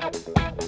Bye.